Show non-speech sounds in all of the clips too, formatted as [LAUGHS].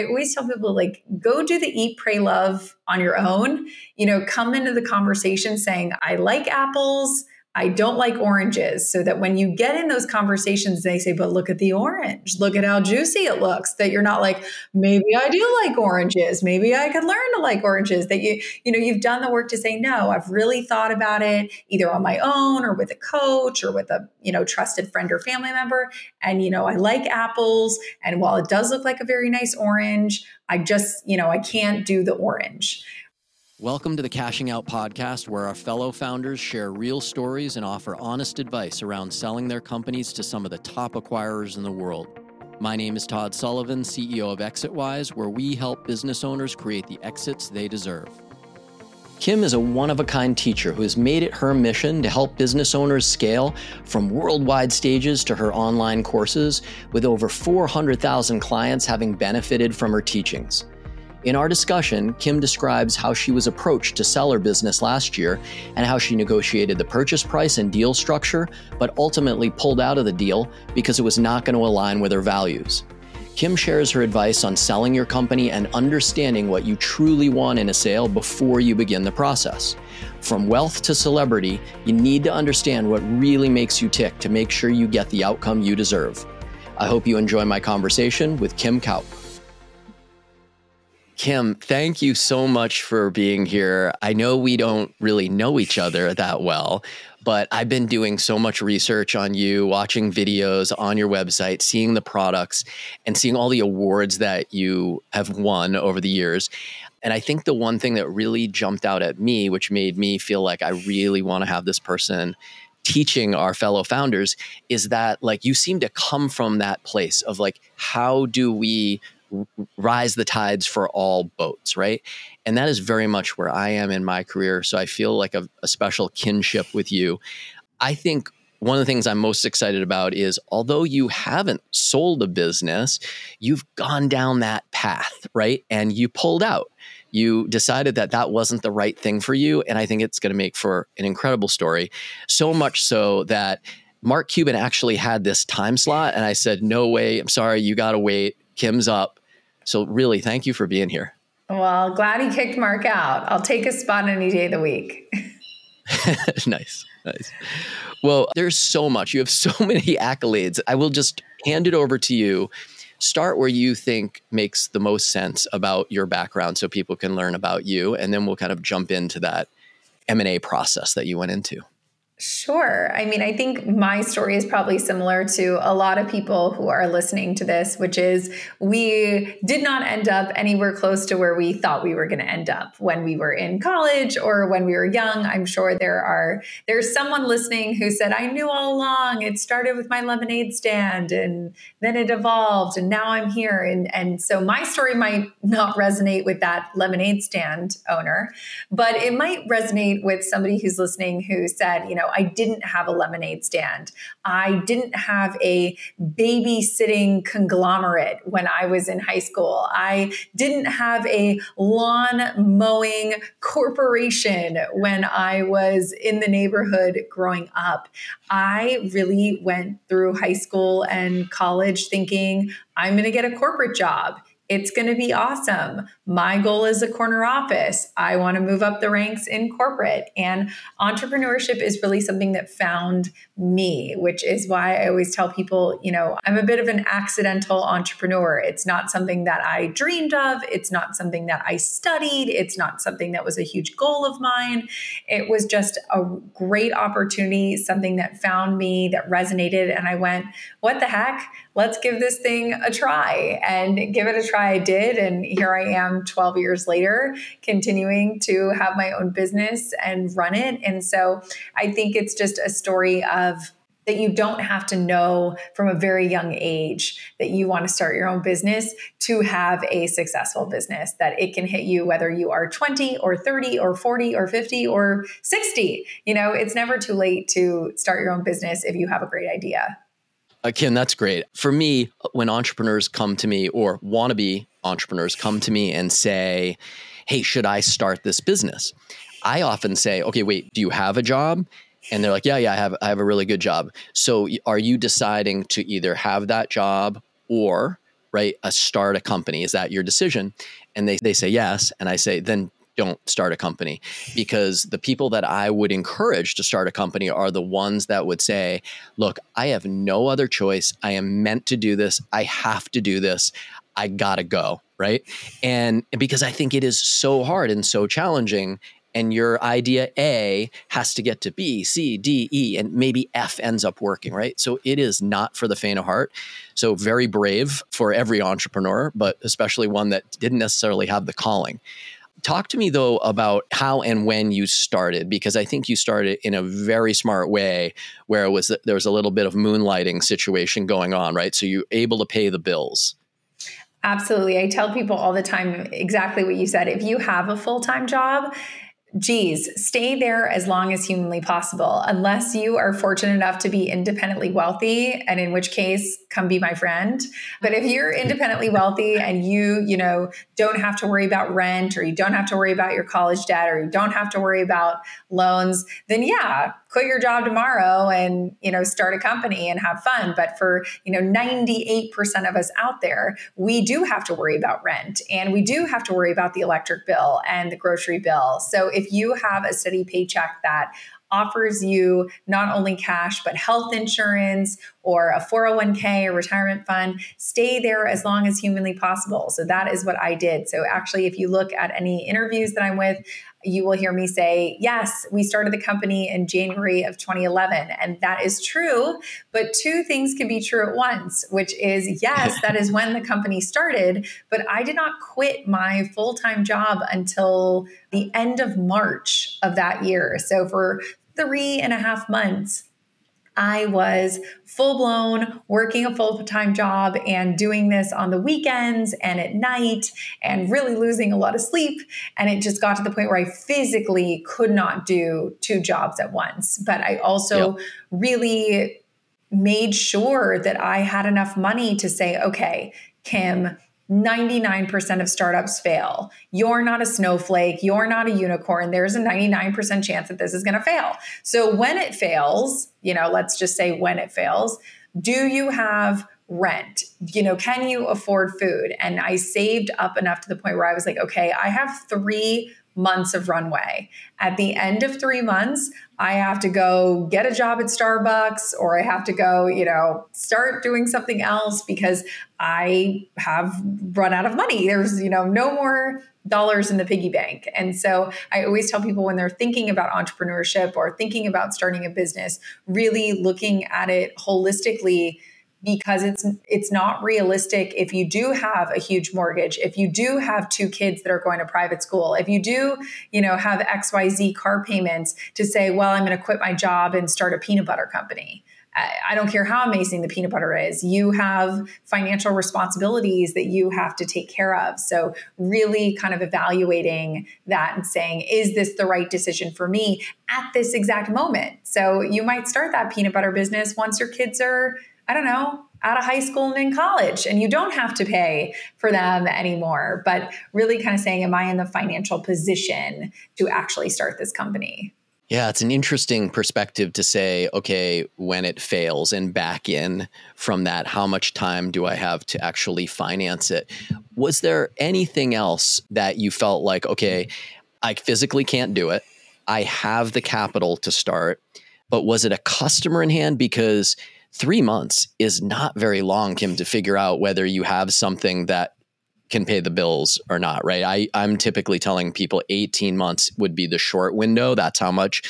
I always tell people like go do the eat pray love on your own. You know, come into the conversation saying I like apples, I don't like oranges. So that when you get in those conversations, they say, but look at the orange. Look at how juicy it looks. That you're not like, maybe I do like oranges. Maybe I could learn to like oranges. That you, you know, you've done the work to say, no, I've really thought about it either on my own or with a coach or with a, you know, trusted friend or family member. And, you know, I like apples. And while it does look like a very nice orange, I just, you know, I can't do the orange. Welcome to the Cashing Out podcast, where our fellow founders share real stories and offer honest advice around selling their companies to some of the top acquirers in the world. My name is Todd Sullivan, CEO of ExitWise, where we help business owners create the exits they deserve. Kim is a one of a kind teacher who has made it her mission to help business owners scale from worldwide stages to her online courses, with over 400,000 clients having benefited from her teachings. In our discussion, Kim describes how she was approached to sell her business last year and how she negotiated the purchase price and deal structure, but ultimately pulled out of the deal because it was not going to align with her values. Kim shares her advice on selling your company and understanding what you truly want in a sale before you begin the process. From wealth to celebrity, you need to understand what really makes you tick to make sure you get the outcome you deserve. I hope you enjoy my conversation with Kim Kaupe. Kim, thank you so much for being here. I know we don't really know each other that well, but I've been doing so much research on you, watching videos on your website, seeing the products, and seeing all the awards that you have won over the years. And I think the one thing that really jumped out at me, which made me feel like I really want to have this person teaching our fellow founders, is that like you seem to come from that place of like, how do we rise the tides for all boats, right? And that is very much where I am in my career. So I feel like a, a special kinship with you. I think one of the things I'm most excited about is although you haven't sold a business, you've gone down that path, right? And you pulled out. You decided that that wasn't the right thing for you. And I think it's going to make for an incredible story. So much so that Mark Cuban actually had this time slot. And I said, no way. I'm sorry. You got to wait. Kim's up. So, really, thank you for being here. Well, glad he kicked Mark out. I'll take a spot any day of the week. [LAUGHS] nice. Nice. Well, there's so much. You have so [LAUGHS] many accolades. I will just hand it over to you. Start where you think makes the most sense about your background so people can learn about you and then we'll kind of jump into that M&A process that you went into. Sure. I mean, I think my story is probably similar to a lot of people who are listening to this, which is we did not end up anywhere close to where we thought we were going to end up when we were in college or when we were young. I'm sure there are there's someone listening who said, "I knew all along. It started with my lemonade stand and then it evolved and now I'm here." And and so my story might not resonate with that lemonade stand owner, but it might resonate with somebody who's listening who said, you know, I didn't have a lemonade stand. I didn't have a babysitting conglomerate when I was in high school. I didn't have a lawn mowing corporation when I was in the neighborhood growing up. I really went through high school and college thinking, I'm going to get a corporate job. It's going to be awesome. My goal is a corner office. I want to move up the ranks in corporate. And entrepreneurship is really something that found me, which is why I always tell people, you know, I'm a bit of an accidental entrepreneur. It's not something that I dreamed of. It's not something that I studied. It's not something that was a huge goal of mine. It was just a great opportunity, something that found me, that resonated. And I went, what the heck? Let's give this thing a try and give it a try. I did. And here I am 12 years later, continuing to have my own business and run it. And so I think it's just a story of, that you don't have to know from a very young age that you want to start your own business to have a successful business, that it can hit you whether you are 20 or 30 or 40 or 50 or 60. You know, it's never too late to start your own business if you have a great idea. Uh, that's great. For me, when entrepreneurs come to me or wannabe entrepreneurs come to me and say, Hey, should I start this business? I often say, Okay, wait, do you have a job? And they're like, Yeah, yeah, I have, I have a really good job. So are you deciding to either have that job or right? A start a company. Is that your decision? And they, they say yes. And I say, then don't start a company because the people that I would encourage to start a company are the ones that would say, look, I have no other choice. I am meant to do this. I have to do this. I gotta go. Right. And because I think it is so hard and so challenging and your idea A has to get to B, C, D, E, and maybe F ends up working, right? So it is not for the faint of heart. So very brave for every entrepreneur, but especially one that didn't necessarily have the calling. Talk to me though about how and when you started, because I think you started in a very smart way, where it was there was a little bit of moonlighting situation going on, right? So you're able to pay the bills. Absolutely. I tell people all the time exactly what you said. If you have a full time job, geez, stay there as long as humanly possible, unless you are fortunate enough to be independently wealthy, and in which case, come be my friend. But if you're independently wealthy and you, you know, don't have to worry about rent or you don't have to worry about your college debt or you don't have to worry about loans, then yeah, quit your job tomorrow and, you know, start a company and have fun. But for, you know, 98% of us out there, we do have to worry about rent and we do have to worry about the electric bill and the grocery bill. So if you have a steady paycheck that offers you not only cash, but health insurance or a 401k or retirement fund. Stay there as long as humanly possible. So that is what I did. So actually, if you look at any interviews that I'm with, you will hear me say, Yes, we started the company in January of 2011. And that is true. But two things can be true at once, which is, yes, that is when the company started. But I did not quit my full time job until the end of March of that year. So for three and a half months, I was full blown working a full time job and doing this on the weekends and at night and really losing a lot of sleep. And it just got to the point where I physically could not do two jobs at once. But I also yep. really made sure that I had enough money to say, okay, Kim, 99% of startups fail. You're not a snowflake. You're not a unicorn. There's a 99% chance that this is going to fail. So when it fails, you know, let's just say when it fails, do you have rent? You know, can you afford food? And I saved up enough to the point where I was like, okay, I have three months of runway. At the end of three months, I have to go get a job at Starbucks or I have to go, you know, start doing something else because I have run out of money. There's, you know, no more dollars in the piggy bank. And so I always tell people when they're thinking about entrepreneurship or thinking about starting a business, really looking at it holistically because it's it's not realistic if you do have a huge mortgage if you do have two kids that are going to private school if you do you know have xyz car payments to say well i'm going to quit my job and start a peanut butter company I don't care how amazing the peanut butter is. You have financial responsibilities that you have to take care of. So, really kind of evaluating that and saying, is this the right decision for me at this exact moment? So, you might start that peanut butter business once your kids are I don't know, out of high school and in college, and you don't have to pay for them anymore. But really kind of saying, Am I in the financial position to actually start this company? Yeah, it's an interesting perspective to say, okay, when it fails and back in from that, how much time do I have to actually finance it? Was there anything else that you felt like, okay, I physically can't do it? I have the capital to start, but was it a customer in hand? Because three months is not very long, Kim, to figure out whether you have something that can pay the bills or not, right? I, I'm typically telling people 18 months would be the short window. That's how much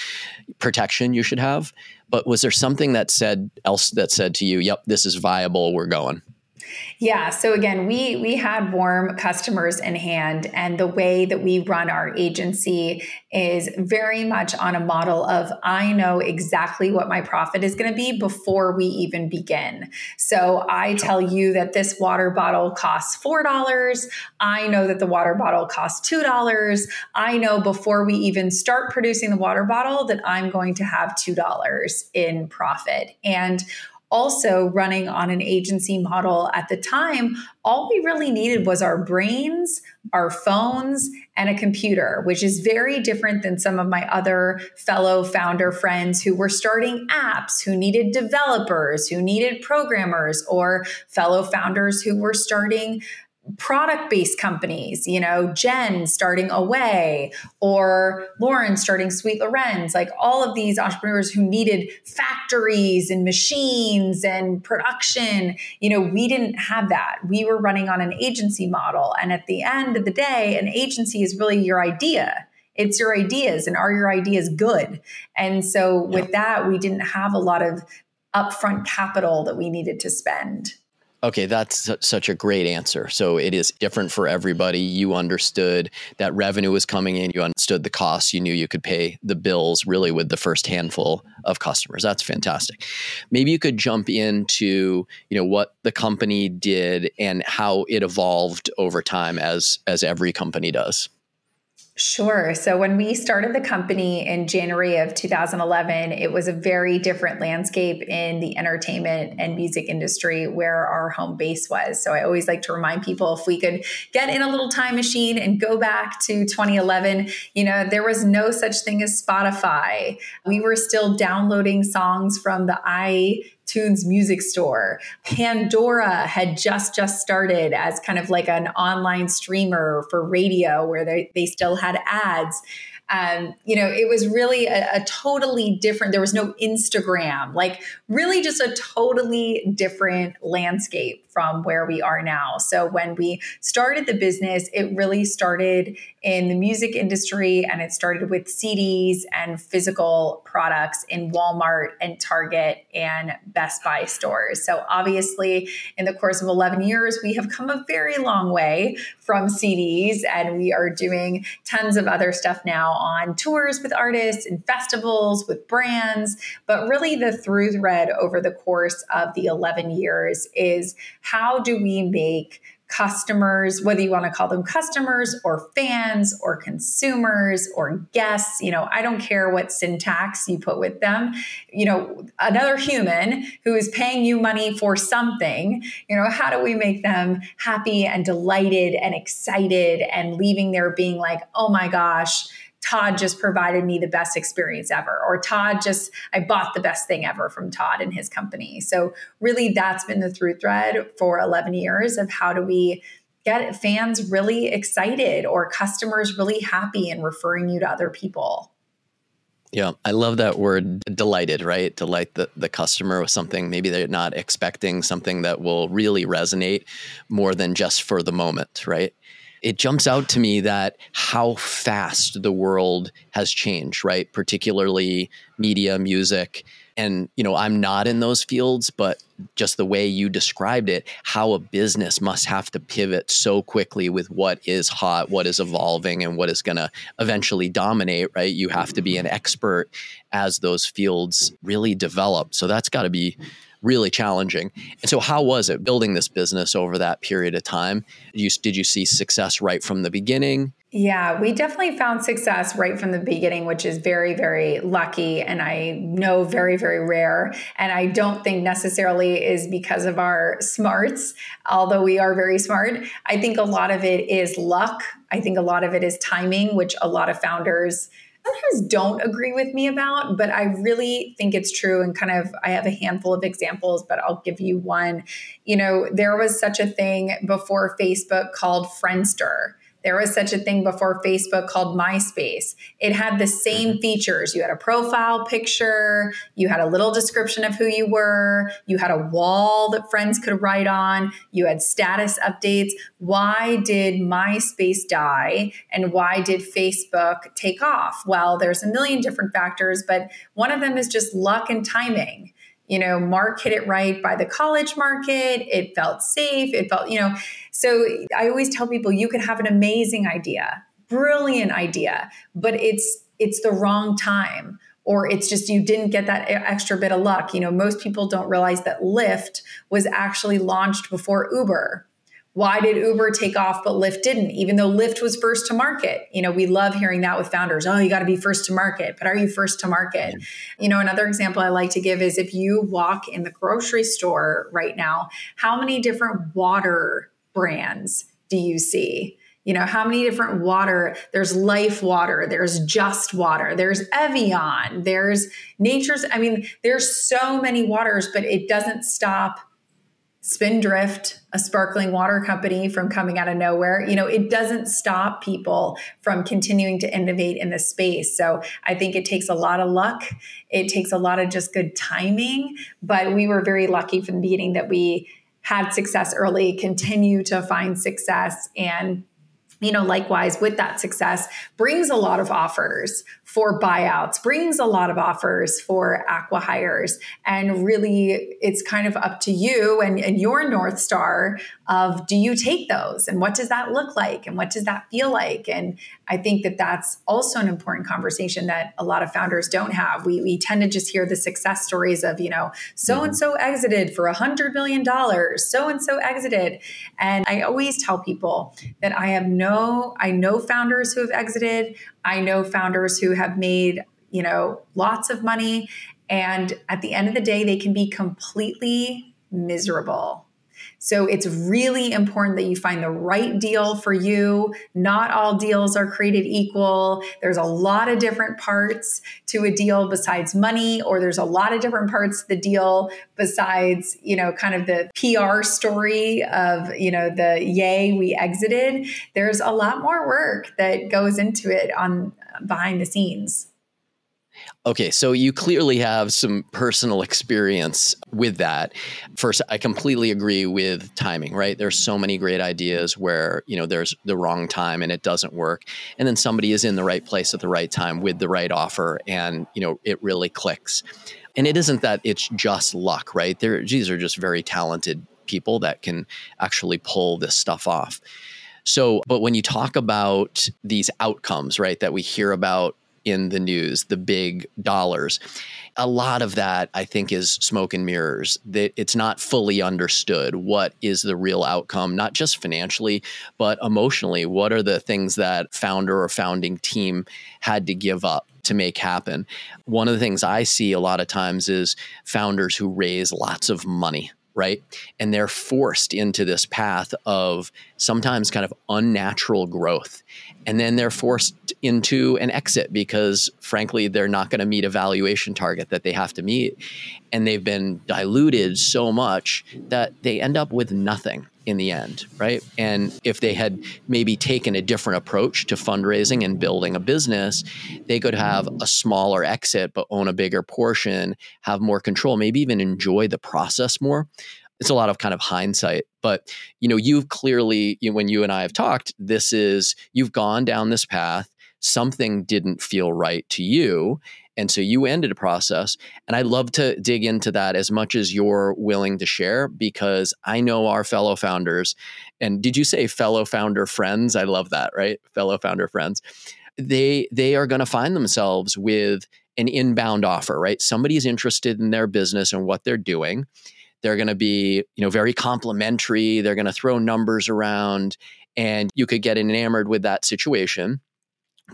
protection you should have. But was there something that said else that said to you, yep, this is viable, we're going? Yeah. So again, we we had warm customers in hand, and the way that we run our agency is very much on a model of I know exactly what my profit is going to be before we even begin. So I tell you that this water bottle costs four dollars. I know that the water bottle costs two dollars. I know before we even start producing the water bottle that I'm going to have two dollars in profit and also running on an agency model at the time, all we really needed was our brains, our phones, and a computer, which is very different than some of my other fellow founder friends who were starting apps, who needed developers, who needed programmers, or fellow founders who were starting product based companies, you know, Jen starting Away or Loren starting Sweet Loren's, like all of these entrepreneurs who needed factories and machines and production. You know, we didn't have that. We were running on an agency model. And at the end of the day, an agency is really your idea. It's your ideas, and are your ideas good? And so, with that, we didn't have a lot of upfront capital that we needed to spend. Okay, that's such a great answer. So it is different for everybody. You understood that revenue was coming in, you understood the costs, you knew you could pay the bills really with the first handful of customers. That's fantastic. Maybe you could jump into, you know, what the company did and how it evolved over time as as every company does. Sure. So when we started the company in January of 2011, it was a very different landscape in the entertainment and music industry where our home base was. So I always like to remind people if we could get in a little time machine and go back to 2011, you know, there was no such thing as Spotify. We were still downloading songs from the i Tunes Music Store. Pandora had just just started as kind of like an online streamer for radio where they, they still had ads. Um, you know, it was really a, a, totally different, there was no Instagram, like really just a totally different landscape from where we are now. So when we started the business, it really started in the music industry and it started with CDs and physical products in Walmart and Target and Best Buy stores. So obviously, in the course of 11 years, we have come a very long way from CDs and we are doing tons of other stuff now on tours with artists and festivals with brands. But really, the through thread over the course of the 11 years is how do we make customers, whether you want to call them customers or fans or consumers or guests, you know, I don't care what syntax you put with them. You know, another human who is paying you money for something, you know, how do we make them happy and delighted and excited and leaving there being like, oh my gosh, Todd just provided me the best experience ever, or Todd just, I bought the best thing ever from Todd and his company. So, really, that's been the through thread for 11 years of how do we get fans really excited or customers really happy and referring you to other people. Yeah, I love that word delighted, right? Delight the, the customer with something maybe they're not expecting, something that will really resonate more than just for the moment, right? It jumps out to me that how fast the world has changed, right? Particularly media, music. And, you know, I'm not in those fields, but just the way you described it, how a business must have to pivot so quickly with what is hot, what is evolving, and what is going to eventually dominate, right? You have to be an expert as those fields really develop. So that's got to be really challenging. And so, how was it building this business over that period of time? Did you, did you see success right from the beginning? Yeah, we definitely found success right from the beginning, which is very, very lucky and I know very, very rare. And I don't think necessarily is because of our smarts, although we are very smart. I think a lot of it is luck. I think a lot of it is timing, which a lot of founders sometimes don't agree with me about, but I really think it's true. And kind of, I have a handful of examples, but I'll give you one. You know, there was such a thing before Facebook called Friendster. There was such a thing before Facebook called MySpace. It had the same mm-hmm. features. You had a profile picture, you had a little description of who you were, you had a wall that friends could write on, you had status updates. Why did MySpace die and why did Facebook take off? Well, there's a million different factors, but one of them is just luck and timing you know, Mark hit it right by the college market. It felt safe. It felt, you know, so I always tell people you could have an amazing idea, brilliant idea, but it's it's the wrong time or it's just you didn't get that extra bit of luck. You know, most people don't realize that Lyft was actually launched before Uber why did Uber take off but Lyft didn't, even though Lyft was first to market? You know, we love hearing that with founders. Oh, you got to be first to market, but are you first to market? You know, another example I like to give is if you walk in the grocery store right now, how many different water brands do you see? You know, how many different water? There's Life Water, there's Just Water, there's Evian, there's Nature's. I mean, there's so many waters, but it doesn't stop Spindrift, a sparkling water company from coming out of nowhere. You know, it doesn't stop people from continuing to innovate in the space. So I think it takes a lot of luck. It takes a lot of just good timing. But we were very lucky from the beginning that we had success early, continue to find success, and you know, likewise with that success, brings a lot of offers for buyouts, brings a lot of offers for acqui-hires. And really, it's kind of up to you and, and your North Star of do you take those? And what does that look like? And what does that feel like? And I think that that's also an important conversation that a lot of founders don't have. We, we tend to just hear the success stories of, you know, so and so exited for a $100 million, so and so exited. And I always tell people that I have no, I know founders who have exited. I know founders who have made, you know, lots of money. And at the end of the day, they can be completely miserable. So it's really important that you find the right deal for you. Not all deals are created equal. There's a lot of different parts to a deal besides money, or there's a lot of different parts to the deal besides, you know, kind of the PR story of, you know, the yay, we exited. There's a lot more work that goes into it on behind the scenes. Okay, so you clearly have some personal experience with that. First, I completely agree with timing, right? There's so many great ideas where, you know, there's the wrong time and it doesn't work. And then somebody is in the right place at the right time with the right offer and, you know, it really clicks. And it isn't that it's just luck, right? There these are just very talented people that can actually pull this stuff off. So, but when you talk about these outcomes, right, that we hear about in the news, the big dollars. A lot of that, I think, is smoke and mirrors. That it's not fully understood what is the real outcome, not just financially, but emotionally. What are the things that founder or founding team had to give up to make happen? One of the things I see a lot of times is founders who raise lots of money right? And they're forced into this path of sometimes kind of unnatural growth. And then they're forced into an exit because, frankly, they're not going to meet a valuation target that they have to meet. And they've been diluted so much that they end up with nothing in the end, right? And if they had maybe taken a different approach to fundraising and building a business, they could have a smaller exit, but own a bigger portion, have more control, maybe even enjoy the process more. It's a lot of kind of hindsight, but you know, you've clearly, you know, when you and I have talked, this is you've gone down this path. Something didn't feel right to you, and so you ended a process. And I'd love to dig into that as much as you're willing to share because I know our fellow founders. And did you say fellow founder friends? I love that, right? Fellow founder friends. They they are going to find themselves with an inbound offer, right? Somebody's interested in their business and what they're doing. They're going to be, you know, very complimentary. They're going to throw numbers around and you could get enamored with that situation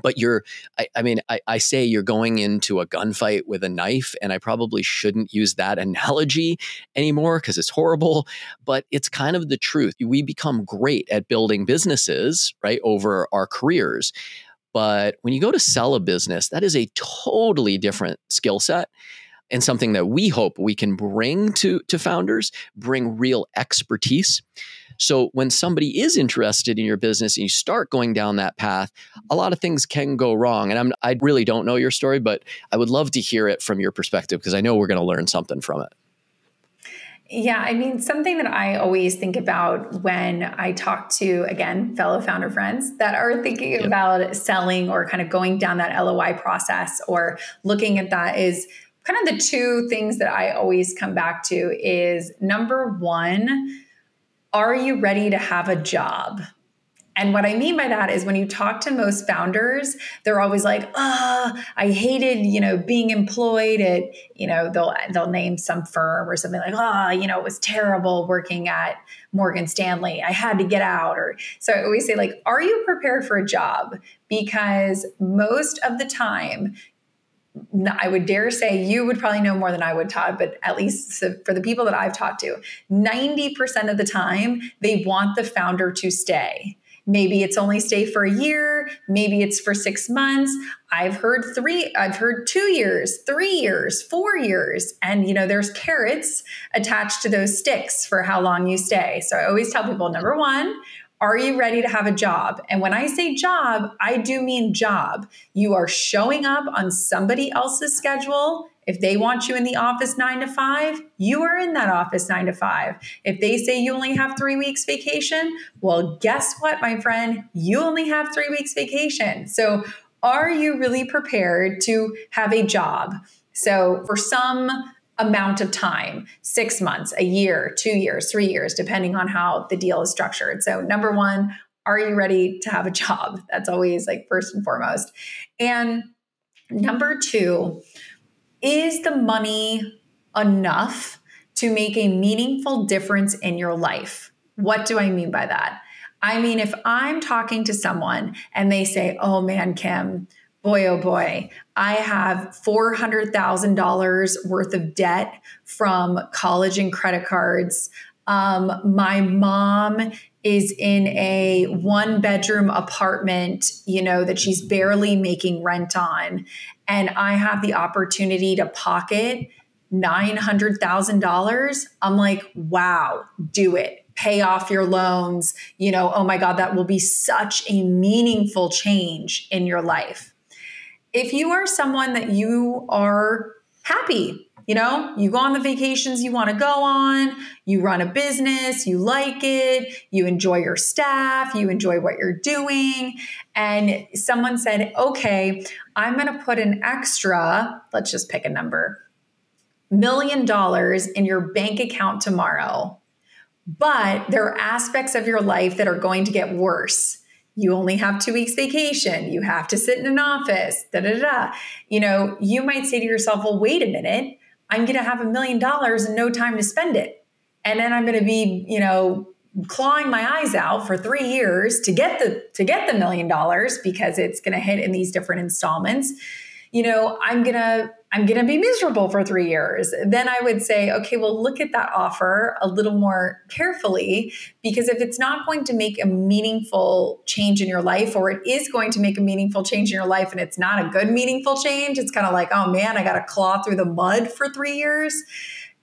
but you're i, I mean I, I, say you're going into a gunfight with a knife and i probably shouldn't use that [LAUGHS] analogy anymore because it's horrible but it's kind of the truth we become great at building businesses right over our careers but when you go to sell a business that is a totally different skill set and something that we hope we can bring to to founders bring real expertise so when somebody is interested in your business and you start going down that path, a lot of things can go wrong. And I'm, I really don't know your story, but I would love to hear it from your perspective because I know we're going to learn something from it. Yeah, I mean, something that I always think about when I talk to, again, fellow founder friends that are thinking yep. about selling or kind of going down that LOI process or looking at that is kind of the two things that I always come back to is number one, are you ready to have a job? And what I mean by that is when you talk to most founders, they're always like, "Ah, oh, I hated, you know, being employed at, you know, they'll they'll name some firm or something like, "Ah, oh, you know, it was terrible working at Morgan Stanley. I had to get out." Or so I always say like, "Are you prepared for a job?" Because most of the time I would dare say you would probably know more than I would, Todd, but at least for the people that I've talked to, 90% of the time, they want the founder to stay. Maybe it's only stay for a year, maybe it's for six months. I've heard three, I've heard two years, three years, four years. And, you know, there's carrots attached to those sticks for how long you stay. So I always tell people number one, are you ready to have a job? And when I say job, I do mean job. You are showing up on somebody else's schedule. If they want you in the office nine to five, you are in that office nine to five. If they say you only have three weeks vacation, well, guess what, my friend? You only have three weeks vacation. So, are you really prepared to have a job? So, for some, amount of time six months, a year, two years, three years, depending on how the deal is structured. So, number one, are you ready to have a job? [LAUGHS] That's always like first and foremost. And number two, is the money enough to make a meaningful difference in your life? What do I mean by that? I mean, if I'm talking to someone and they say, oh man, Kim, boy, oh boy, I have $400,000 worth of debt from college and credit cards. Um, my mom is in a one bedroom apartment, you know, that she's barely making rent on. And I have the opportunity to pocket $900,000. I'm like, wow, do it pay off your loans, you know, oh my God, that will be such a meaningful change in your life if you are someone that you are happy, you know, you go on the vacations you want to go on, you run a business, you like it, you enjoy your staff, you enjoy what you're doing, and someone said, okay, I'm going to put an extra, let's just pick a number, million dollars in your bank account tomorrow. But there are aspects of your life that are going to get worse you only have two weeks vacation you have to sit in an office da da da. You know you might say to yourself well wait a minute. I'm going to have a million dollars and no time to spend it. And then i'm going to be you know clawing my eyes out for three years to get the to get the million dollars because it's going to hit in these different installments you know i'm going to I'm going to be miserable for three years. Then I would say, okay, well, look at that offer a little more carefully because if it's not going to make a meaningful change in your life, or it is going to make a meaningful change in your life and it's not a good, meaningful change, it's kind of like, oh man, I got to claw through the mud for three years.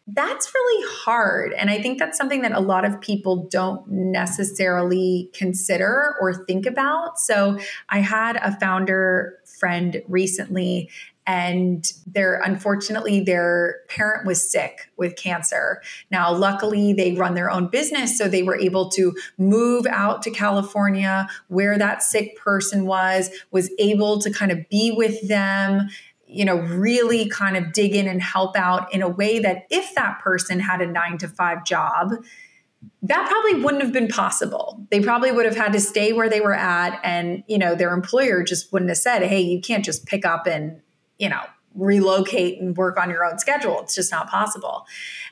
That's really hard. And I think that's something that a lot of people don't necessarily consider or think about. So I had a founder friend recently and their unfortunately their parent was sick with cancer. Now luckily they run their own business so they were able to move out to california where that sick person was was able to kind of be with them you know really kind of dig in and help out in a way that if that person had a 9 to 5 job that probably wouldn't have been possible. They probably would have had to stay where they were at and, you know, their employer just wouldn't have said, "Hey, you can't just pick up and you know, relocate and work on your own schedule. It's just not possible.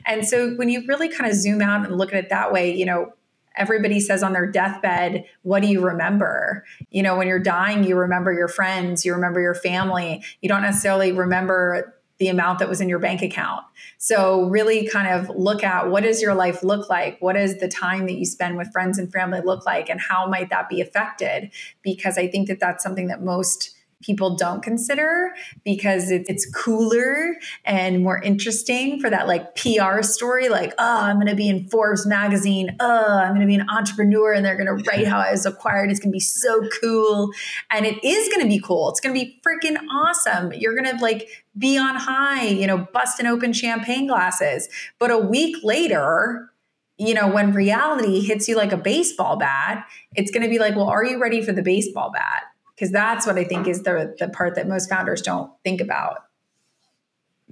And so when you really kind of zoom out and look at it that way, you know, everybody says on their deathbed, what do you remember? You know, when you're dying, you remember your friends, you remember your family. You don't necessarily remember the amount that was in your bank account. So really kind of look at what does your life look like? What does the time that you spend with friends and family look like and how might that be affected? Because I think that that's something that most people don't consider because it's cooler and more interesting for that like PR story. Like, oh, I'm going to be in Forbes magazine. Oh, I'm going to be an entrepreneur and they're going to write how I was acquired. It's going to be so cool. And it is going to be cool. It's going to be freaking awesome. You're going to like be on high, you know, busting open champagne glasses. But a week later, you know, when reality hits you like a baseball bat, it's going to be like, well, are you ready for the baseball bat? Because that's what I think is the the part that most founders don't think about.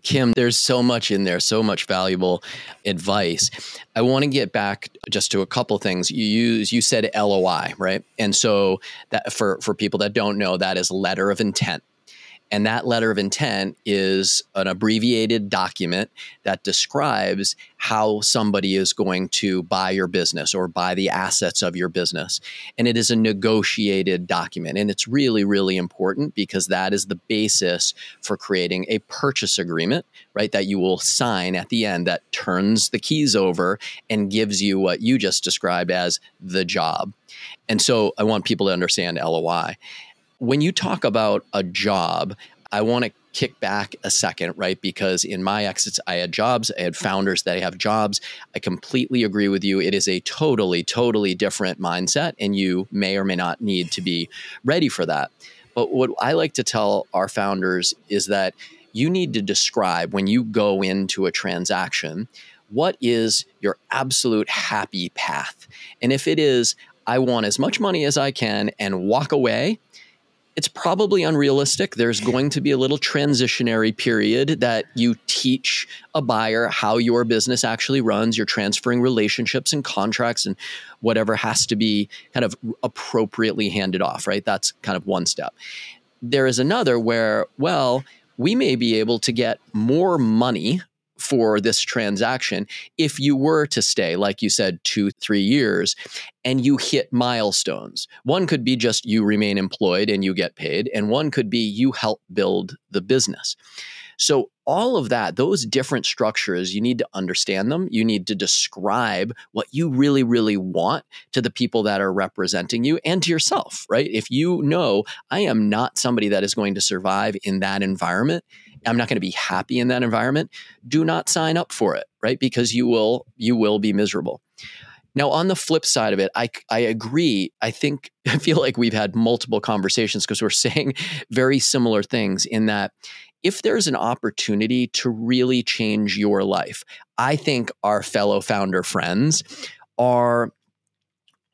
Kim, there's so much in there, so much valuable advice. I want to get back just to a couple things. You use you said LOI, right? And so that for for people that don't know, that is letter of intent. And that letter of intent is an abbreviated document that describes how somebody is going to buy your business or buy the assets of your business. And it is a negotiated document. And it's really, really important because that is the basis for creating a purchase agreement, right? That you will sign at the end that turns the keys over and gives you what you just described as the job. And so I want people to understand LOI when you talk about a job, I want to kick back a second, right? Because in my exits, I had jobs, I had founders that have jobs. I completely agree with you. It is a totally, totally different mindset, and you may or may not need to be ready for that. But what I like to tell our founders is that you need to describe when you go into a transaction what is your absolute happy path. And if it is, I want as much money as I can and walk away it's probably unrealistic. There's going to be a little transitionary period that you teach a buyer how your business actually runs. You're transferring relationships and contracts and whatever has to be kind of appropriately handed off, right? That's kind of one step. There is another where, well, we may be able to get more money for this transaction if you were to stay, like you said, two, three years, and you hit milestones. One could be just you remain employed and you get paid, and one could be you help build the business. So, all of that, those different structures, you need to understand them. You need to describe what you really, really want to the people that are representing you and to yourself, right? If you know, I am not somebody that is going to survive in that environment, I'm not going to be happy in that environment, do not sign up for it, right? Because you will you will be miserable. Now, on the flip side of it, I, I agree. I think [LAUGHS] I feel like we've had multiple conversations because we're [LAUGHS] saying very similar things in that if there's an opportunity to really change your life, I think our fellow founder friends are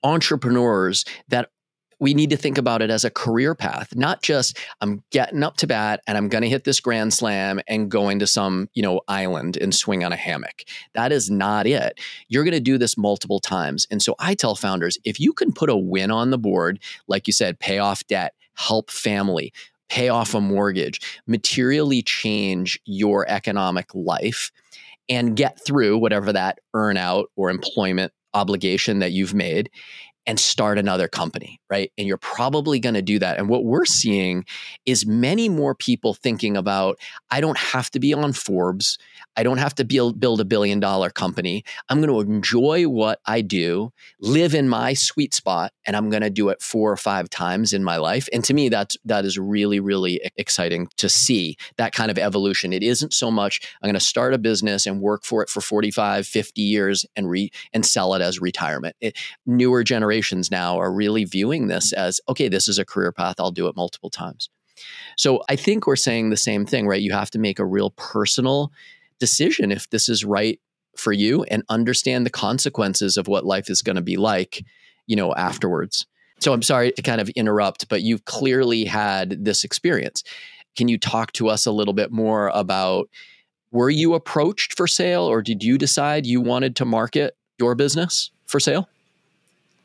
entrepreneurs that we need to think about it as a career path, not just I'm getting up to bat and I'm going to hit this grand slam and going to some, you know, island and swing on a hammock. That is not it. You're going to do this multiple times. And so I tell founders, if you can put a win on the board, like you said, pay off debt, help family, pay off a mortgage, materially change your economic life and get through whatever that earnout or employment obligation that you've made and start another company, right? And you're probably going to do that. And what we're seeing is many more people thinking about I don't have to be on Forbes. I don't have to build, build a billion dollar company. I'm going to enjoy what I do, live in my sweet spot, and I'm going to do it four or five times in my life. And to me, that's that is really, really exciting to see that kind of evolution. It isn't so much I'm going to start a business and work for it for 45, 50 years and re and sell it as retirement. It, newer generations now are really viewing this as okay, this is a career path. I'll do it multiple times. So I think we're saying the same thing, right? You have to make a real personal decision if this is right for you and understand the consequences of what life is going to be like, you know, afterwards. So I'm sorry to kind of interrupt, but you've clearly had this experience. Can you talk to us a little bit more about were you approached for sale or did you decide you wanted to market your business for sale?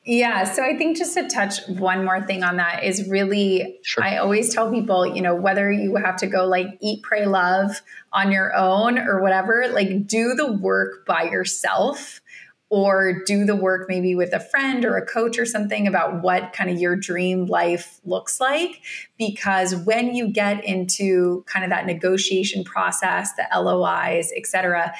Yeah. So I think just to touch one more thing on that is really, sure. I always tell people, you know, whether you have to go like eat, pray, love on your own or whatever, like do the work by yourself or do the work maybe with a friend or a coach or something about what kind of your dream life looks like. Because when you get into kind of that negotiation process, the LOIs, et cetera,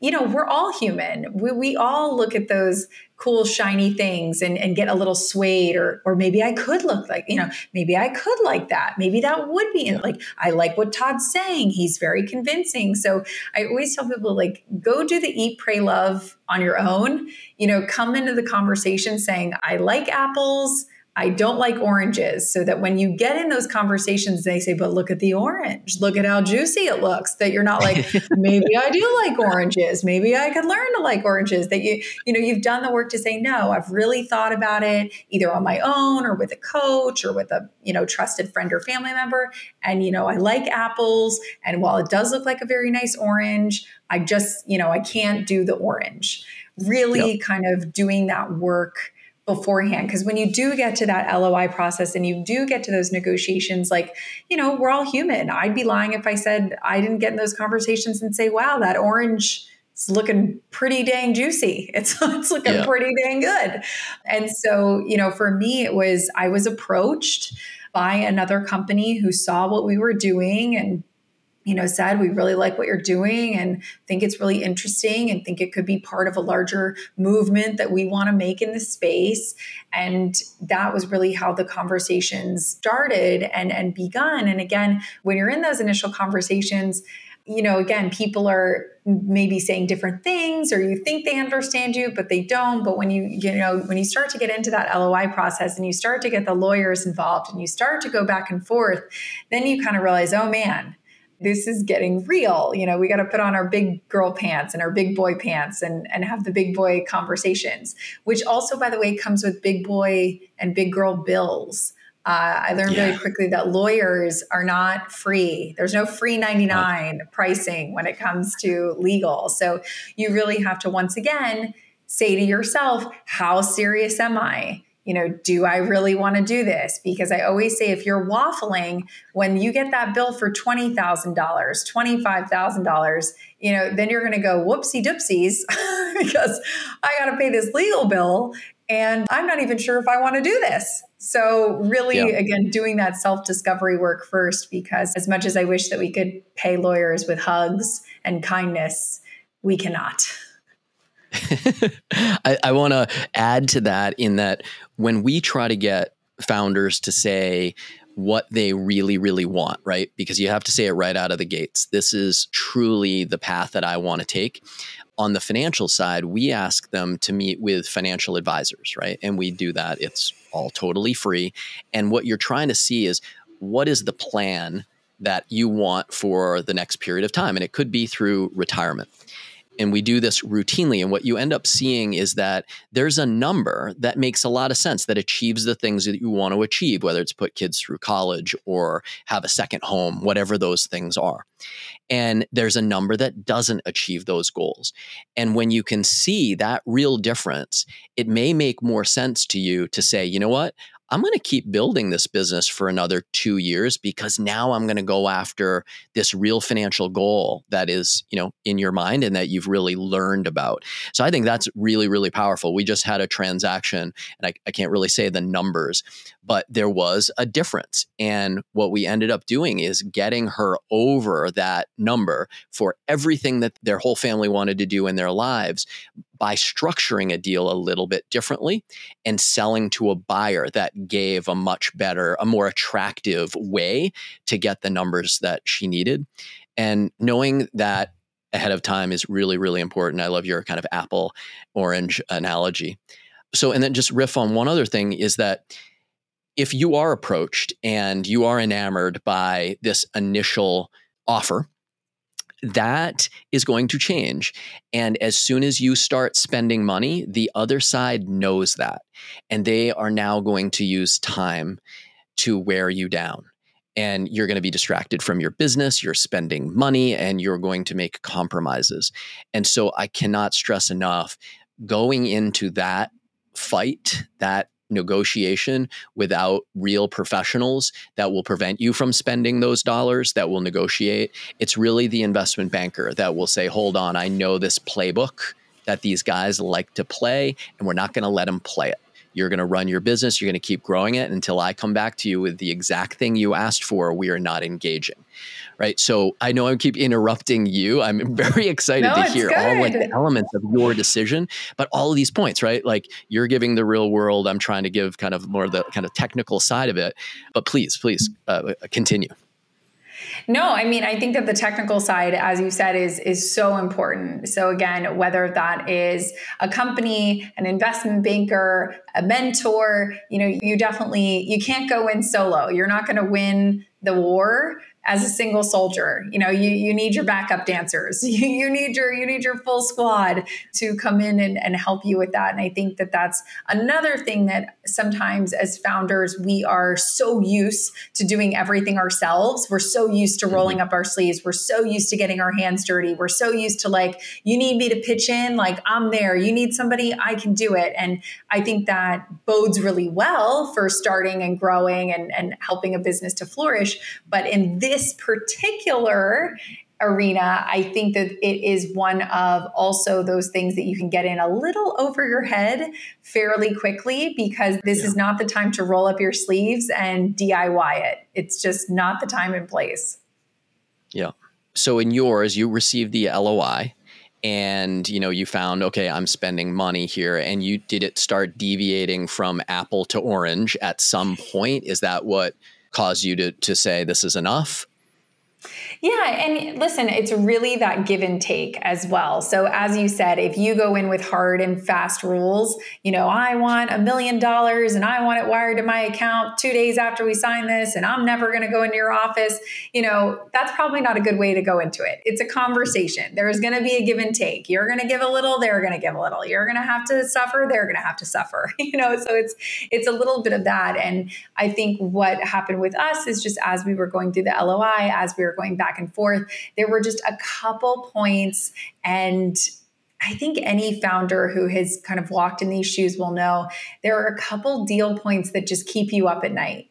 you know, we're all human. We, we all look at those cool, shiny things and, and get a little swayed, or, or maybe I could look like, you know, maybe I could like that. Maybe that would be yeah. like, I like what Todd's saying. He's very convincing. So I always tell people, like, go do the eat, pray, love on your own. You know, come into the conversation saying, I like apples. I don't like oranges. So that when you get in those conversations, they say, but look at the orange. Look at how juicy it looks. That you're not like, [LAUGHS] maybe I do like oranges. Maybe I could learn to like oranges. That you, you know, you've done the work to say, no, I've really thought about it either on my own or with a coach or with a, you know, trusted friend or family member. And, you know, I like apples. And while it does look like a very nice orange, I just, you know, I can't do the orange. Really yep. kind of doing that work beforehand. Because when you do get to that LOI process and you do get to those negotiations like you know we're all human. I'd be lying if I said I didn't get in those conversations and say wow that orange is looking pretty dang juicy. It's [LAUGHS] it's looking yeah. pretty dang good. And so you know for me it was I was approached by another company who saw what we were doing and you know said we really like what you're doing and think it's really interesting and think it could be part of a larger movement that we want to make in the space. And that was really how the conversations started and and begun. And again when you're in those initial conversations you know again people are maybe saying different things or you think they understand you but they don't. But when you you know when you start to get into that LOI process and you start to get the lawyers involved and you start to go back and forth then you kind of realize oh man this is getting real. You know, we got to put on our big girl pants and our big boy pants and, and have the big boy conversations, which also, by the way, comes with big boy and big girl bills. Uh, I learned yeah. very quickly that lawyers are not free. There's no free 99 pricing when it comes to legal. So you really have to, once again, say to yourself, how serious am I? You know, do I really want to do this? Because I always say if you're waffling, when you get that bill for $20,000, $25,000, you know, then you're going to go whoopsie doopsies [LAUGHS] because I got to pay this legal bill and I'm not even sure if I want to do this. So, really, yeah. again, doing that self discovery work first, because as much as I wish that we could pay lawyers with hugs and kindness, we cannot. [LAUGHS] I, I want to add to that in that when we try to get founders to say what they really, really want, right? Because you have to say it right out of the gates. This is truly the path that I want to take. On the financial side, we ask them to meet with financial advisors, right? And we do that. It's all totally free. And what you're trying to see is what is the plan that you want for the next period of time? And it could be through retirement and we do this routinely and what you end up seeing is that there's a number that makes a lot of sense that achieves the things that you want to achieve whether it's put kids through college or have a second home whatever those things are. And there's a number that doesn't achieve those goals. And when you can see that real difference it may make more sense to you to say you know what I'm going to keep building this business for another two years because now I'm going to go after this real financial goal that is, you know, in your mind and that you've really learned about. So I think that's really, really powerful. We just had a transaction, and I, I can't really say the numbers, but there was a difference. And what we ended up doing is getting her over that number for everything that their whole family wanted to do in their lives by structuring a deal a little bit differently and selling to a buyer that gave a much better, a more attractive way to get the numbers that she needed. And knowing that ahead of time is really, really important. I love your kind of apple orange analogy. So, and then just riff on one other thing is that if you are approached and you are enamored by this initial offer, that is going to change. And as soon as you start spending money, the other side knows that. And they are now going to use time to wear you down. And you're going to be distracted from your business, you're spending money, and you're going to make compromises. And so I cannot stress enough going into that fight, that negotiation without real professionals that will prevent you from spending those dollars that will negotiate. It's really the investment banker that will say, hold on, I know this playbook that these guys like to play, and we're not going to let them play it. You're going to run your business. You're going to keep growing it until I come back to you with the exact thing you asked for. We are not engaging. Right. So I know I'm keep interrupting you. I'm [LAUGHS] very excited no, to hear good. all like the elements of your decision, but all of these points, right? Like you're giving the real world. I'm trying to give kind of more of the kind of technical side of it. But please, please uh, continue. No, I mean, I think that the technical side, as you said, is is so important. So again, whether that is a company, an investment banker, a mentor, you know, you definitely you can't go in solo. You're not going to win the war as a single soldier. You know, you, you need your backup dancers. [LAUGHS] You, you need your you need your full squad to come in and, and help you with that. And I think that that's another thing that sometimes as founders we are so used to doing everything ourselves. We're so used to mm-hmm. rolling up our sleeves. We're so used to getting our hands dirty. We're so used to like, you need me to pitch in, like I'm there. You need somebody, I can do it. And I think that bodes really well for starting and growing and, and helping a business to flourish. But in this this particular arena, I think that it is one of also those things that you can get in a little over your head fairly quickly because this yeah. is not the time to roll up your sleeves and DIY it. It's just not the time and place. Yeah. So in yours, you received the LOI and you know you found okay i'm spending money here and you did it start deviating from apple to orange at some point is that what caused you to to say this is enough yeah. And listen, it's really that give and take as well. So, as you said, if you go in with hard and fast rules, you know, I want a million dollars and I want it wired to my account two days after we sign this, and I'm never going to go into your office, you know, that's probably not a good way to go into it. It's a conversation. There's going to be a give and take. You're going to give a little, they're going to give a little. You're going to have to suffer, they're going to have to suffer, [LAUGHS] you know, so it's, it's a little bit of that. And I think what happened with us is just as we were going through the LOI, as we were going back and forth. There were just a couple points and I think any founder who has kind of walked in these shoes will know there are a couple deal points that just keep you up at night.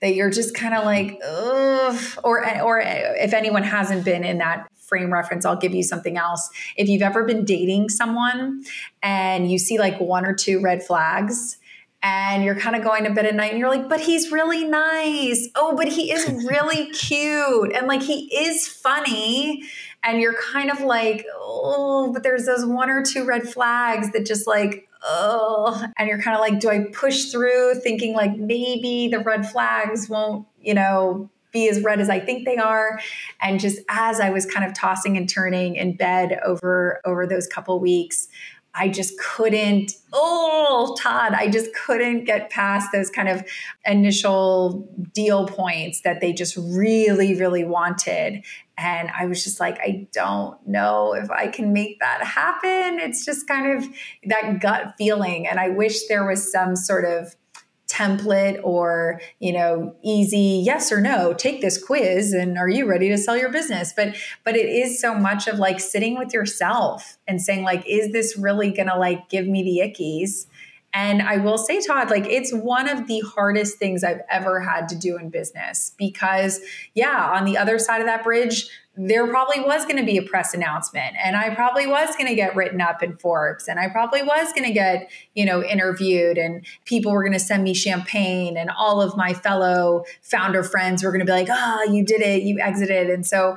That you're just kind of like, ugh. Or, or if anyone hasn't been in that frame reference, I'll give you something else. If you've ever been dating someone and you see like one or two red flags, and you're kind of going to bed at night and you're like, but he's really nice. Oh, but he is [LAUGHS] really cute. And like he is funny. And you're kind of like, oh, but there's those one or two red flags that just like, oh, and you're kind of like, do I push through thinking like maybe the red flags won't, you know, be as red as I think they are. And just as I was kind of tossing and turning in bed over over those couple weeks, I just couldn't, oh, Todd, I just couldn't get past those kind of initial deal points that they just really, really wanted. And I was just like, I don't know if I can make that happen. It's just kind of that gut feeling. And I wish there was some sort of template or you know easy yes or no take this quiz and are you ready to sell your business? But but it is so much of like sitting with yourself and saying like is this really gonna like give me the ickies? And I will say, Todd, like it's one of the hardest things I've ever had to do in business because, yeah, on the other side of that bridge, there probably was going to be a press announcement and I probably was going to get written up in Forbes and I probably was going to get, you know, interviewed and people were going to send me champagne and all of my fellow founder friends were going to be like, "Ah, oh, you did it, you exited." And so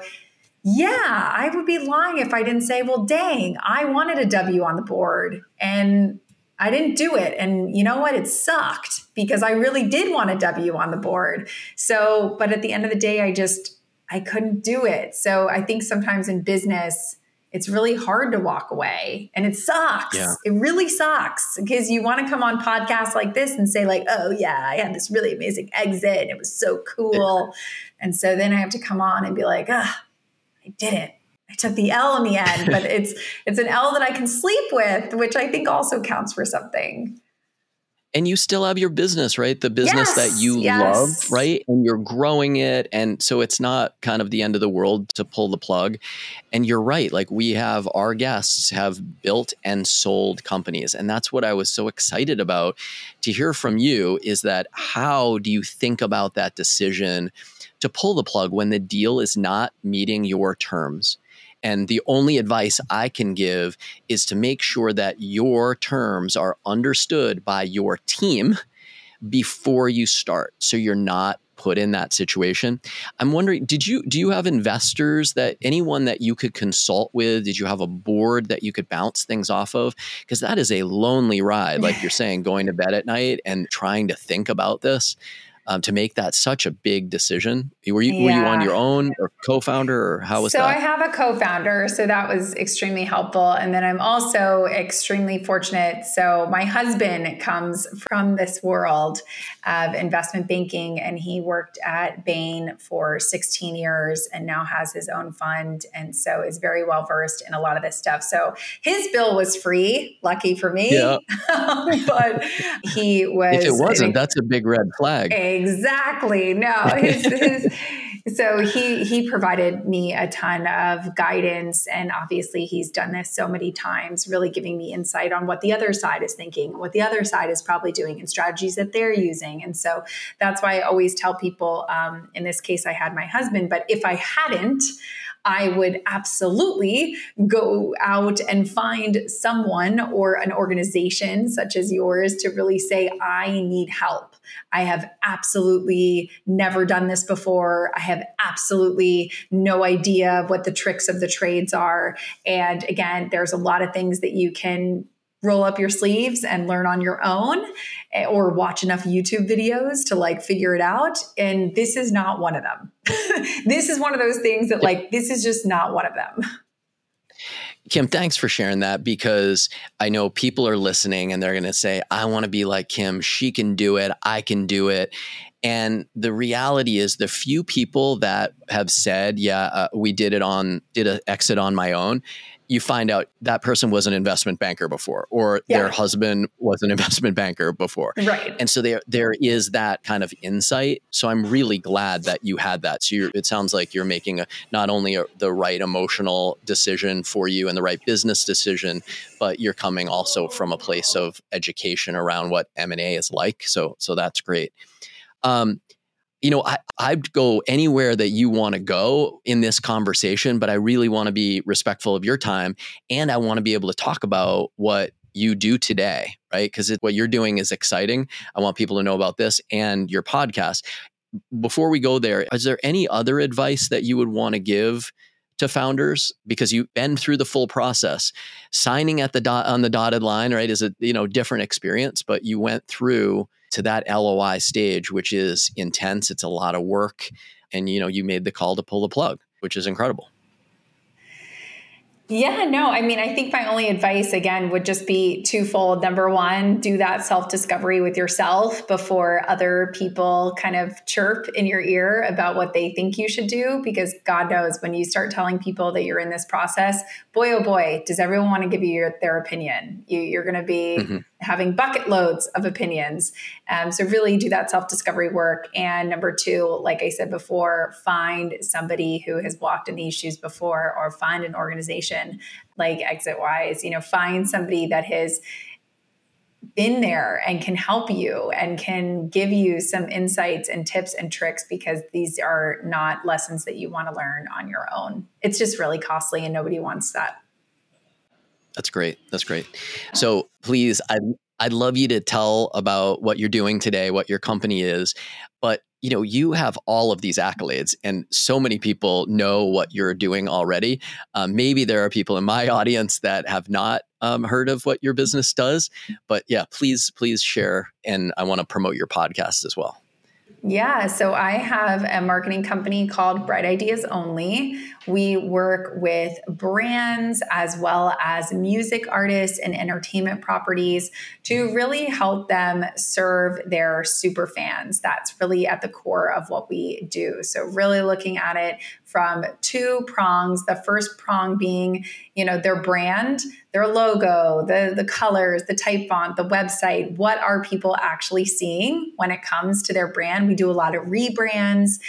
yeah, I would be lying if I didn't say, "Well, dang, I wanted a W on the board and I didn't do it. And you know what? It sucked because I really did want a W on the board. So, but at the end of the day, I just I couldn't do it. So I think sometimes in business, it's really hard to walk away and it sucks. Yeah. It really sucks because you want to come on podcasts like this and say like, "Oh yeah, I had this really amazing exit and it was so cool." and so then I have to come on and be like, "Ah, I didn't. I took the L in the end, but [LAUGHS] it's it's an L that I can sleep with, which I think also counts for something and you still have your business, right? The business yes, that you yes. love, right? And you're growing it. And so it's not kind of the end of the world to pull the plug. And you're right. Like we have our guests have built and sold companies. And that's what I was so excited about to hear from you is that how do you think about that decision to pull the plug when the deal is not meeting your terms? And the only advice I can give is to make sure that your terms are understood by your team before you start. So you're not put in that situation. I'm wondering, did you do you have investors that anyone that you could consult with? Did you have a board that you could bounce things off of? Because that is a lonely ride, like you're [LAUGHS] saying, going to bed at night and trying to think about this. Um, to make that such a big decision? Were you, yeah. were you on your own or co founder or how was so that? So I have a co founder. So that was extremely helpful. And then I'm also extremely fortunate. So my husband comes from this world of investment banking and he worked at Bain for 16 years and now has his own fund. And so is very well versed in a lot of this stuff. So his bill was free, lucky for me. Yeah. [LAUGHS] but he was. If it wasn't, that's a big red flag. Exactly. No, [LAUGHS] his, his, so he he provided me a ton of guidance and obviously he's done this so many times really giving me insight on what the other side is thinking what the other side is probably doing and strategies that they're using and so that's why i always tell people um, in this case i had my husband but if i hadn't I would absolutely go out and find someone or an organization such as yours to really say, I need help. I have absolutely never done this before. I have absolutely no idea what the tricks of the trades are. And again, there's a lot of things that you can roll up your sleeves and learn on your own eh, or watch enough YouTube videos to like figure it out. And this is not one of them. [LAUGHS] this is one of those things that like, this is just not one of them. Kim, thanks for sharing that because I know people are listening and they're going to say, I want to be like Kim. She can do it. I can do it. And the reality is, the few people that have said, Yeah, uh, we did it on, did an exit on my own, you find out that person was an investment banker before or yeah. their husband was an [LAUGHS] investment banker before. Right. And so there there is that kind of insight. So i'm really glad that you had that. So it sounds like you're making a, not only a, the right emotional decision for you and the right business decision but you're coming also from a place of education around what m&a is like. So so that's great. Um, you know, I, I'd go anywhere that you want to go in this conversation, but I really want to be respectful of your time. And I want to be able to talk about what you do today, right? Because what you're doing is exciting. I want people to know about this and your podcast. Before we go there, is there any other advice that you would want to give to founders because you've been through the full process signing at the dot on the dotted line right is a you know different experience but you went through to that LOI stage, which is intense. It's a lot of work. And, you know, you made the call to pull the plug, which is incredible. Yeah, no, I mean, I think my only advice again would just be twofold. Number one, do that self discovery with yourself before other people kind of chirp in your ear about what they think you should do. Because God knows when you start telling people that you're in this process, boy, oh boy, does everyone want to give you your, their opinion. You, are going to be mm-hmm. having bucket loads of opinions. Um, so, really do that self discovery work. And number two, like I said before, find somebody who has walked in these shoes before or find an organization like ExitWise, you know, find somebody that has been there and can help you and can give you some insights and tips and tricks because these are not lessons that you want to learn on your own. It's just really costly and nobody wants that. That's great. That's great. So please, I I'd love you to tell about what you're doing today, what your company is, you know, you have all of these accolades, and so many people know what you're doing already. Um, maybe there are people in my [LAUGHS] audience that have not um, heard of what your business does, but yeah, please, please share. And I want to promote your podcast as well. Yeah, so I have a marketing company called Bright Ideas Only. We work with brands as well as music artists and entertainment properties to really help them serve their super fans. That's really at the core of what we do. So, really looking at it from two prongs. The first prong being, you know, their brand, their logo, the the colors, the type font, the website. What are people actually seeing when it comes to their brand? We do a lot of rebrands,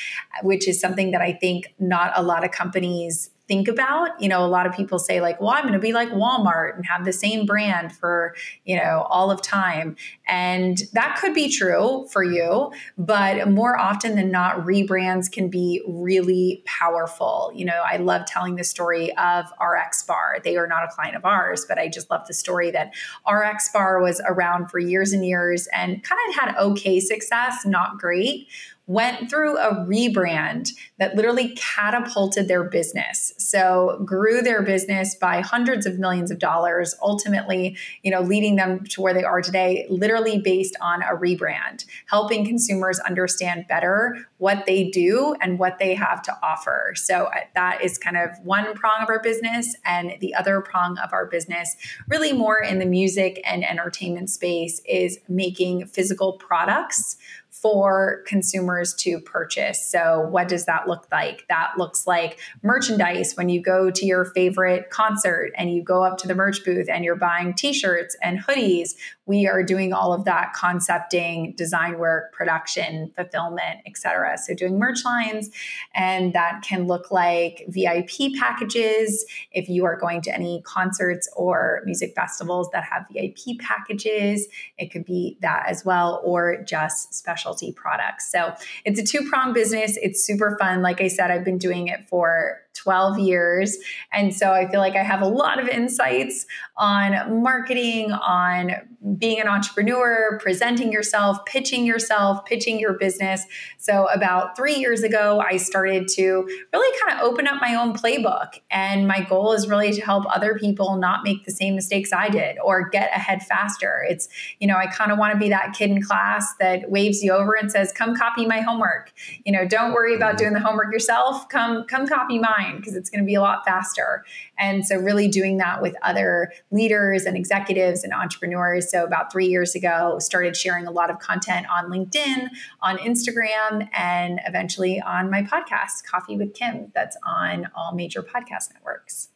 which is something that I think not a lot of companies think about. You know, a lot of people say, like, well, I'm going to be like Walmart and have the same brand for, you know, all of time. And that could be true for you, but more often than not, rebrands can be really powerful. You know, I love telling the story of RX Bar. They are not a client of ours, but I just love the story that RX Bar was around for years and years and kind of had okay success, not great went through a rebrand that literally catapulted their business. So grew their business by hundreds of millions of dollars, ultimately, you know, leading them to where they are today, literally based on a rebrand, helping consumers understand better what they do and what they have to offer. So uh, that is kind of one prong of our business. And the other prong of our business, really more in the music and entertainment space, is making physical products for consumers to purchase. So, what does that look like? That looks like merchandise when you go to your favorite concert and you go up to the merch booth and you're buying t shirts and hoodies. We are doing all of that concepting, design work, production, fulfillment, etc. So, doing merch lines, and that can look like VIP packages if you are going to any concerts or music festivals that have VIP packages. It could be that as well, or just specialty products. So it's a two prong business. It's super fun. Like I said, I've been doing it for 12 years. And so I feel like I have a lot of insights on marketing, on being an entrepreneur, presenting yourself, pitching yourself, pitching your business. So about three years ago, I started to really kind of open up my own playbook. And my goal is really to help other people not make the same mistakes I did or get ahead faster. It's, you know, I kind of want to be that kid in class that waves you over and says, come copy my homework. You know, don't worry about mm-hmm. doing the homework yourself. Come, come copy mine because it's going to be a lot faster. And so, really doing that with other leaders and executives and entrepreneurs. So, about three years ago, started sharing a lot of content on LinkedIn, on Instagram, and eventually on my podcast, Coffee with Kim, that's on all major podcast networks.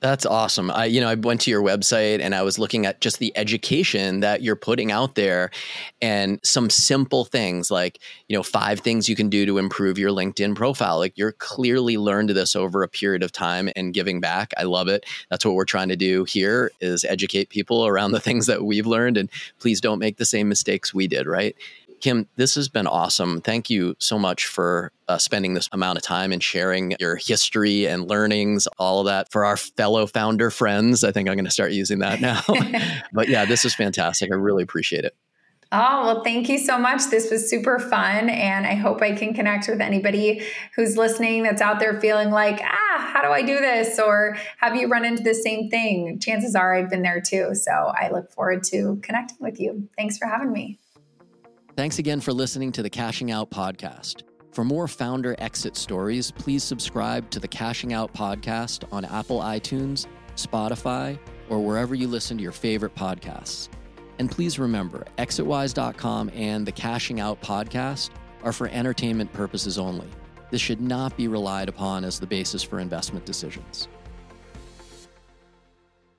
That's awesome. I, you know, I went to your website and I was looking at just the education that you're putting out there and some simple things like, you know, five things you can do to improve your LinkedIn profile. Like you're clearly learned this over a period of time and giving back. I love it. That's what we're trying to do here is educate people around the [LAUGHS] things that we've learned and please don't make the same mistakes we did, right? Kim, this has been awesome. Thank you so much for uh, spending this amount of time and sharing your history and learnings, all of that for our fellow founder friends. I think I'm going to start using that now. [LAUGHS] [LAUGHS] but yeah, this is fantastic. I really appreciate it. Oh, well, thank you so much. This was super fun. And I hope I can connect with anybody who's listening that's out there feeling like, ah, how do I do this? Or have you run into the same thing? Chances are I've been there too. So I look forward to connecting with you. Thanks for having me. Thanks again for listening to the Cashing Out Podcast. For more founder exit stories, please subscribe to the Cashing Out Podcast on Apple iTunes, Spotify, or wherever you listen to your favorite podcasts. And please remember, exitwise.com and the Cashing Out Podcast are for entertainment purposes only. This should not be relied upon as the basis for investment decisions.